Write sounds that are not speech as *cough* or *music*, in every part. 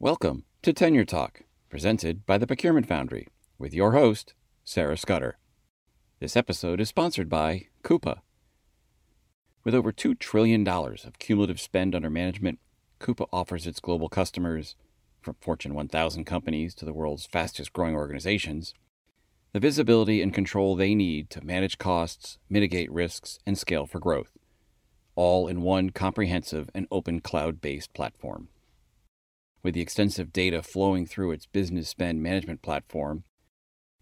Welcome to Tenure Talk, presented by the Procurement Foundry, with your host, Sarah Scudder. This episode is sponsored by Coupa. With over $2 trillion of cumulative spend under management, Coupa offers its global customers, from Fortune 1000 companies to the world's fastest growing organizations, the visibility and control they need to manage costs, mitigate risks, and scale for growth, all in one comprehensive and open cloud based platform. With the extensive data flowing through its business spend management platform,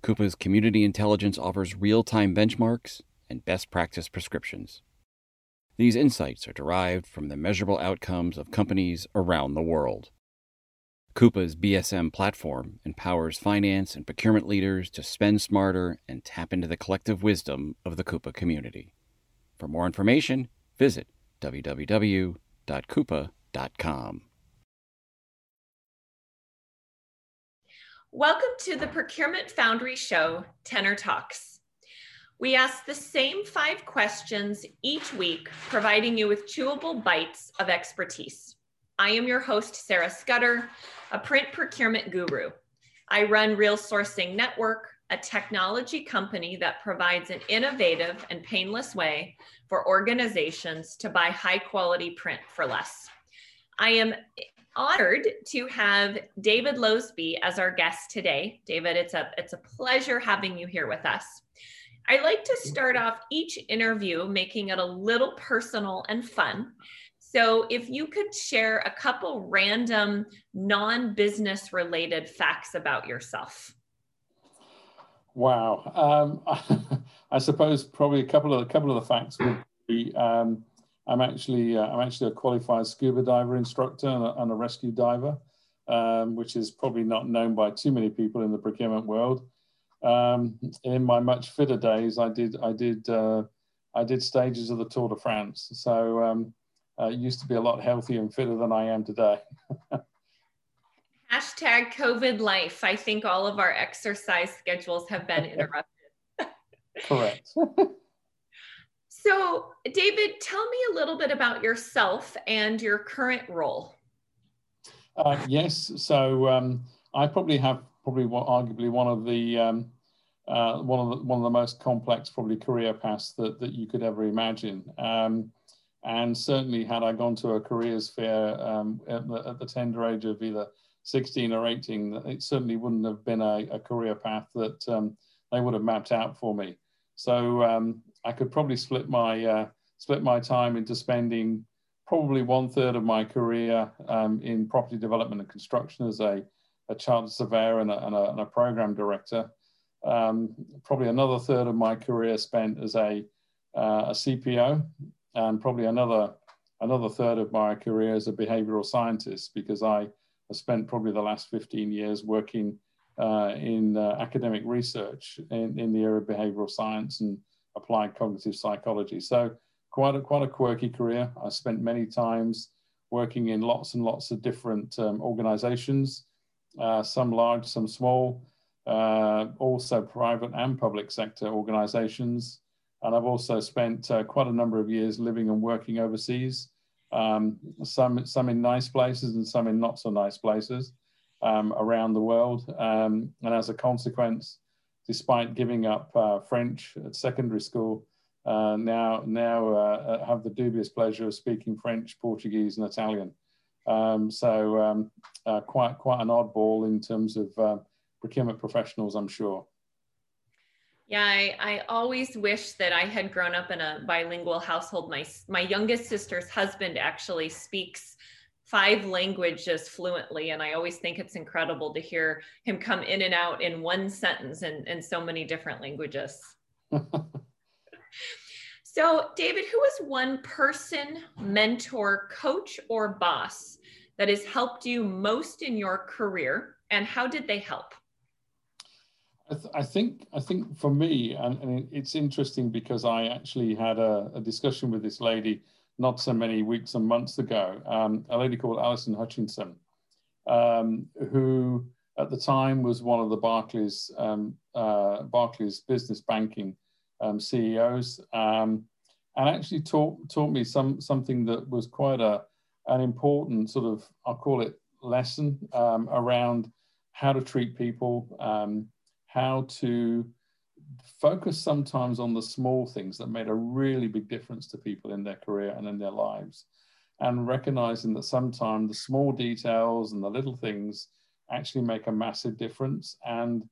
Coupa's community intelligence offers real time benchmarks and best practice prescriptions. These insights are derived from the measurable outcomes of companies around the world. Coupa's BSM platform empowers finance and procurement leaders to spend smarter and tap into the collective wisdom of the Coupa community. For more information, visit www.coupa.com. Welcome to the Procurement Foundry Show, Tenure Talks. We ask the same five questions each week, providing you with chewable bites of expertise. I am your host, Sarah Scudder, a print procurement guru. I run Real Sourcing Network, a technology company that provides an innovative and painless way for organizations to buy high quality print for less. I am honored to have David Loseby as our guest today. David, it's a it's a pleasure having you here with us. I like to start off each interview making it a little personal and fun. So, if you could share a couple random non-business related facts about yourself. Wow, um, *laughs* I suppose probably a couple of a couple of the facts would be um, I'm actually uh, I'm actually a qualified scuba diver instructor and a, and a rescue diver, um, which is probably not known by too many people in the procurement world. Um, in my much fitter days, I did I did uh, I did stages of the Tour de France, so um, uh, used to be a lot healthier and fitter than I am today. *laughs* Hashtag COVID life. I think all of our exercise schedules have been *laughs* interrupted. Correct. *laughs* So, David, tell me a little bit about yourself and your current role. Uh, yes, so um, I probably have probably what, arguably one of the um, uh, one of the one of the most complex probably career paths that that you could ever imagine. Um, and certainly, had I gone to a careers fair um, at the, at, the, tender age of either 16 or 18, it certainly wouldn't have been a, a career path that um, they would have mapped out for me. So um, I could probably split my uh, split my time into spending probably one third of my career um, in property development and construction as a, a chartered surveyor and a, and a, and a program director. Um, probably another third of my career spent as a, uh, a CPO, and probably another another third of my career as a behavioral scientist because I have spent probably the last 15 years working uh, in uh, academic research in, in the area of behavioral science and applied cognitive psychology. So quite a, quite a quirky career. I spent many times working in lots and lots of different um, organizations, uh, some large, some small, uh, also private and public sector organizations. And I've also spent uh, quite a number of years living and working overseas, um, some, some in nice places and some in not so nice places um, around the world. Um, and as a consequence, despite giving up uh, French at secondary school, uh, now now uh, have the dubious pleasure of speaking French, Portuguese, and Italian. Um, so um, uh, quite quite an oddball in terms of uh, procurement professionals, I'm sure. Yeah, I, I always wish that I had grown up in a bilingual household. My my youngest sister's husband actually speaks five languages fluently. And I always think it's incredible to hear him come in and out in one sentence in, in so many different languages. *laughs* so, David, who is one person, mentor, coach, or boss that has helped you most in your career, and how did they help? I, th- I think I think for me, and, and, it's interesting because I actually had a, a discussion with this lady not so many weeks and months ago, um, a lady called Alison Hutchinson, um, who at the time was one of the Barclays um, uh, Barclays business banking um, CEOs, um, and actually taught taught me some something that was quite a an important sort of I'll call it lesson around how to treat people, how to focus sometimes on the small things that made a really big difference to people in their career and in their lives. And recognizing that sometimes the small details and the little things actually make a massive difference and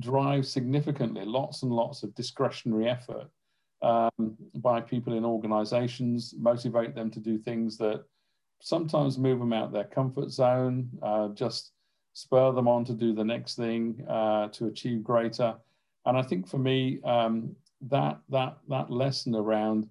drive significantly lots and lots of discretionary effort um, by people in organizations, motivate them to do things that sometimes move them out their comfort zone, uh, just spur them on to do the next thing uh, to achieve greater. And I think for me, um, that that that lesson around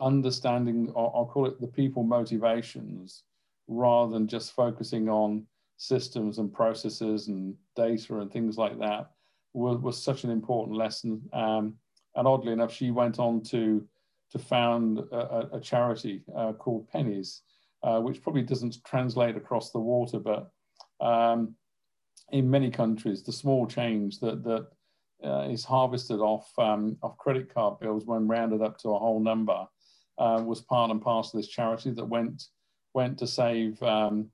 understanding, or I'll call it the people motivations, rather than just focusing on systems and processes and data and things like that, was, was such an important lesson. Um, and oddly enough, she went on to to found a, a charity uh, called Pennies, uh, which probably doesn't translate across the water, but um, in many countries, the small change that that uh, is harvested off um, off credit card bills when rounded up to a whole number uh, was part and parcel of this charity that went went to save um,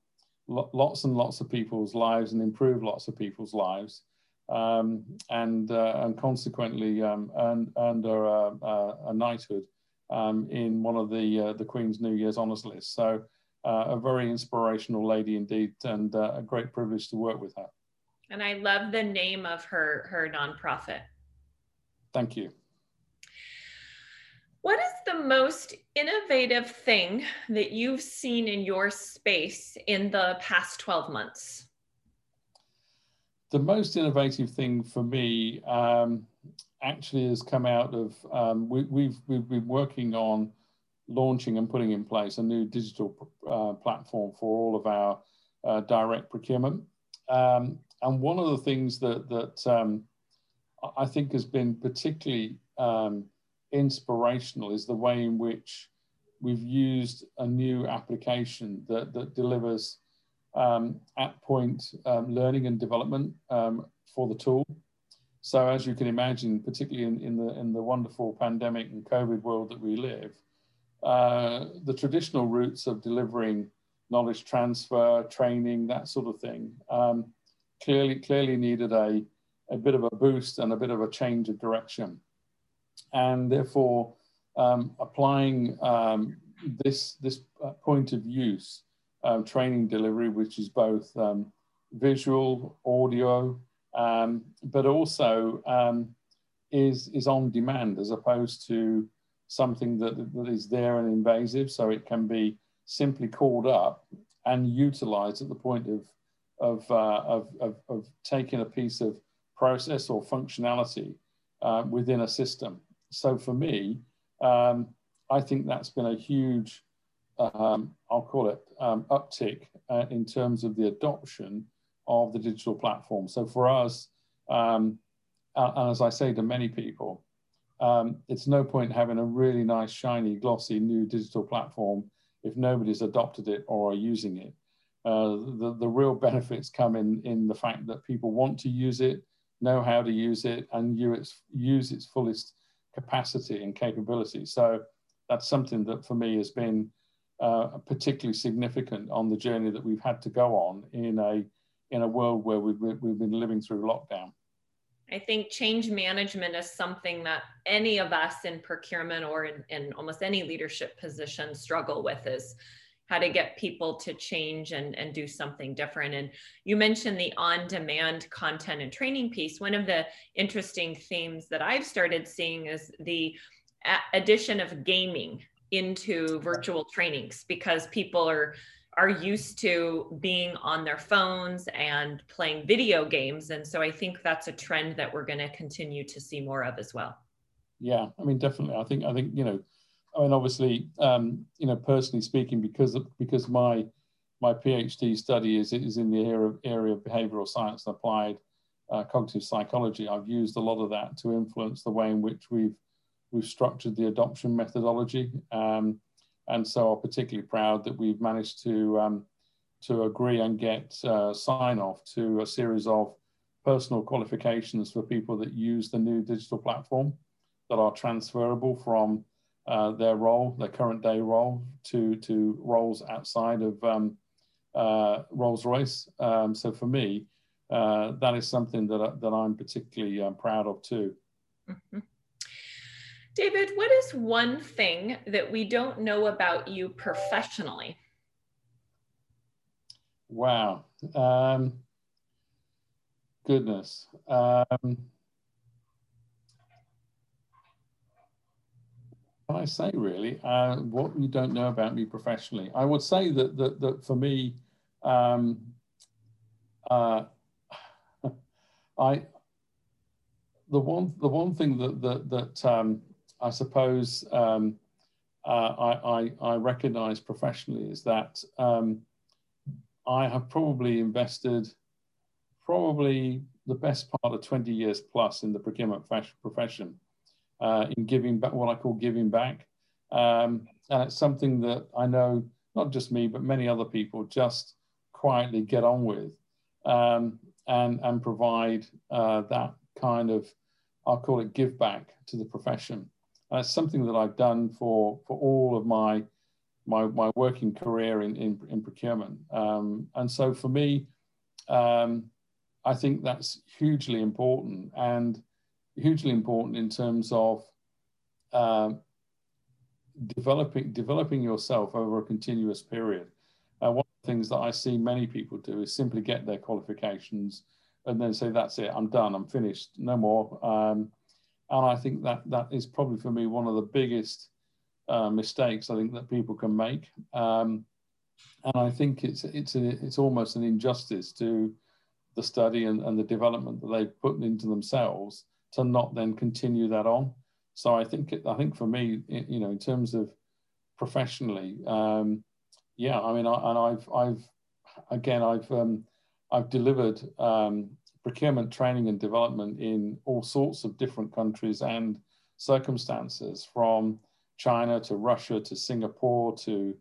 lots and lots of people's lives and improve lots of people's lives um, and, uh, and consequently um, earned, earned a, a, a knighthood um, in one of the, uh, the Queen's New Year's Honours List. So uh, a very inspirational lady indeed, and uh, a great privilege to work with her. And I love the name of her, her nonprofit. Thank you. What is the most innovative thing that you've seen in your space in the past 12 months? the most innovative thing for me um, actually has come out of um, we, have we've, we've been working on launching and putting in place a new digital uh, platform for all of our uh, direct procurement. Um, and one of the things that that um, I think has been particularly um, inspirational is the way in which we've used a new application that that delivers um, at point um, learning and development um, for the tool. So as you can imagine, particularly in, in, the, in the wonderful pandemic and COVID world that we live, uh, the traditional routes of delivering knowledge transfer, training, that sort of thing, um, clearly, clearly needed a, a bit of a boost and a bit of a change of direction. And therefore, um, applying um, this, this uh, point of use um, training delivery, which is both um, visual, audio, um, but also um, is, is on demand as opposed to something that, that is there and invasive. So it can be simply called up and utilized at the point of, of, uh, of, of, of, taking a piece of process or functionality uh, within a system. So for me, um, I think that's been a huge um, I'll call it um, uptick uh, in terms of the adoption of the digital platform. So for us, um, and as I say to many people, um, it's no point having a really nice, shiny, glossy new digital platform if nobody's adopted it or are using it. Uh, the, the real benefits come in, in the fact that people want to use it, know how to use it, and use, use its fullest capacity and capability. So that's something that for me has been uh, particularly significant on the journey that we've had to go on in a in a world where we've, we've been living through lockdown. I think change management is something that any of us in procurement or in, in almost any leadership position struggle with is how to get people to change and, and do something different. And you mentioned the on demand content and training piece. One of the interesting themes that I've started seeing is the addition of gaming into virtual trainings because people are are used to being on their phones and playing video games and so i think that's a trend that we're going to continue to see more of as well yeah i mean definitely i think i think you know i mean obviously um, you know personally speaking because of, because my my phd study is is in the area of, area of behavioral science and applied uh, cognitive psychology i've used a lot of that to influence the way in which we've we've structured the adoption methodology. Um, and so I'm particularly proud that we've managed to, um, to agree and get uh, sign off to a series of personal qualifications for people that use the new digital platform that are transferable from uh, their role, their current day role, to, to roles outside of, um, uh, Rolls Royce. Um, so for me, uh, that is something that, that I'm particularly um, proud of too. Mm-hmm. David, what is one thing that we don't know about you professionally? Wow. Um, goodness. Can I say really uh, what you don't know about me professionally? I would say that that, that for me, um, uh, *laughs* I the one the one thing that that that um, I suppose um, uh, I, I, I recognize professionally is that um, I have probably invested probably the best part of 20 years plus in the procurement profession uh, in giving back what I call giving back. Um, and it's something that I know not just me, but many other people just quietly get on with um, and, and provide uh, that kind of, I'll call it give back to the profession. And it's something that I've done for, for all of my my, my working career in, in, in procurement. Um, and so for me, um, I think that's hugely important and hugely important in terms of uh, developing developing yourself over a continuous period. Uh, one of the things that I see many people do is simply get their qualifications and then say, "That's it, I'm done, I'm finished, no more." Um, and I think that that is probably for me one of the biggest uh, mistakes I think that people can make. Um, and I think it's it's a, it's almost an injustice to the study and, and the development that they've put into themselves to not then continue that on. So I think it, I think for me, it, you know, in terms of professionally, um, yeah, I mean, I, and I've I've again I've um, I've delivered um, procurement training and development in all sorts of different countries and circumstances, from China to Russia to Singapore to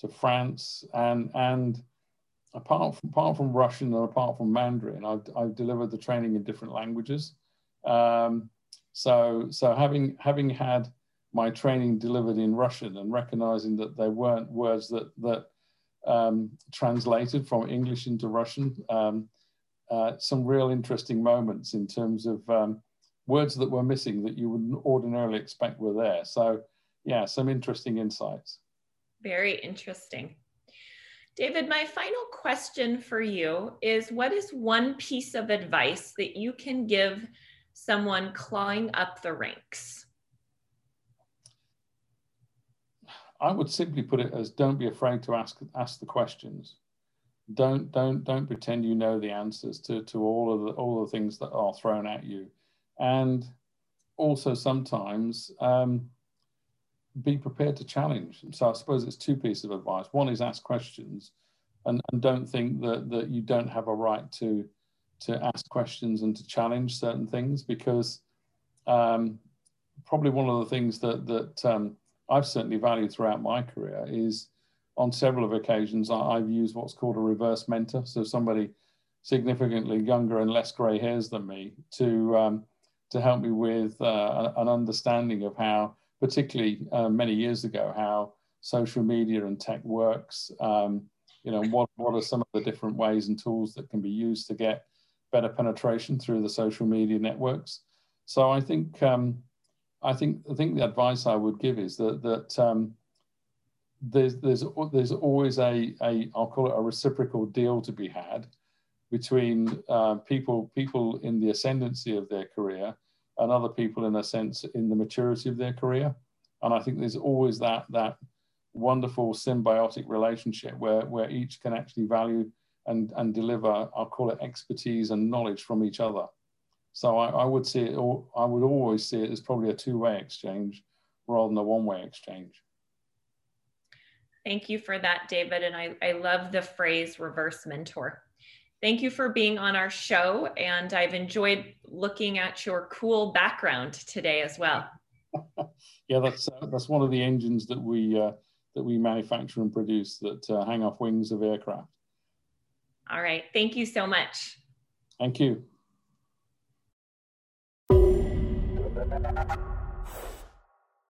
to France and and apart from, apart from Russian and apart from Mandarin, I've, I've delivered the training in different languages. Um, so so having having had my training delivered in Russian and recognizing that there weren't words that that um, translated from English into Russian, um, uh, some real interesting moments in terms of um, words that were missing that you wouldn't ordinarily expect were there. So yeah, some interesting insights. Very interesting. David, my final question for you is what is one piece of advice that you can give someone clawing up the ranks? I would simply put it as don't be afraid to ask ask the questions. Don't don't don't pretend you know the answers to, to all of the all the things that are thrown at you. And also sometimes um, be prepared to challenge. So I suppose it's two pieces of advice. One is ask questions and, and don't think that, that you don't have a right to, to ask questions and to challenge certain things because um, probably one of the things that, that um, I've certainly valued throughout my career is on several of occasions I've used what's called a reverse mentor. So somebody significantly younger and less grey hairs than me to um, to help me with uh, an understanding of how particularly uh, many years ago, how social media and tech works. Um, you know, what, what are some of the different ways and tools that can be used to get better penetration through the social media networks? So I think um, I think I think the advice I would give is that that um, there's there's there's always a a I'll call it a reciprocal deal to be had between uh, people people in the ascendancy of their career and other people in a sense in the maturity of their career. And I think there's always that that wonderful symbiotic relationship where where each can actually value and and deliver I'll call it expertise and knowledge from each other. So I, I would see it I would always see it as probably a two-way exchange rather than a one-way exchange. Thank you for that, David. And I, I love the phrase reverse mentor. Thank you for being on our show. And I've enjoyed looking at your cool background today as well. *laughs* yeah, that's uh, that's one of the engines that we uh, that we manufacture and produce that uh, hang off wings of aircraft. All right. Thank you so much. Thank you.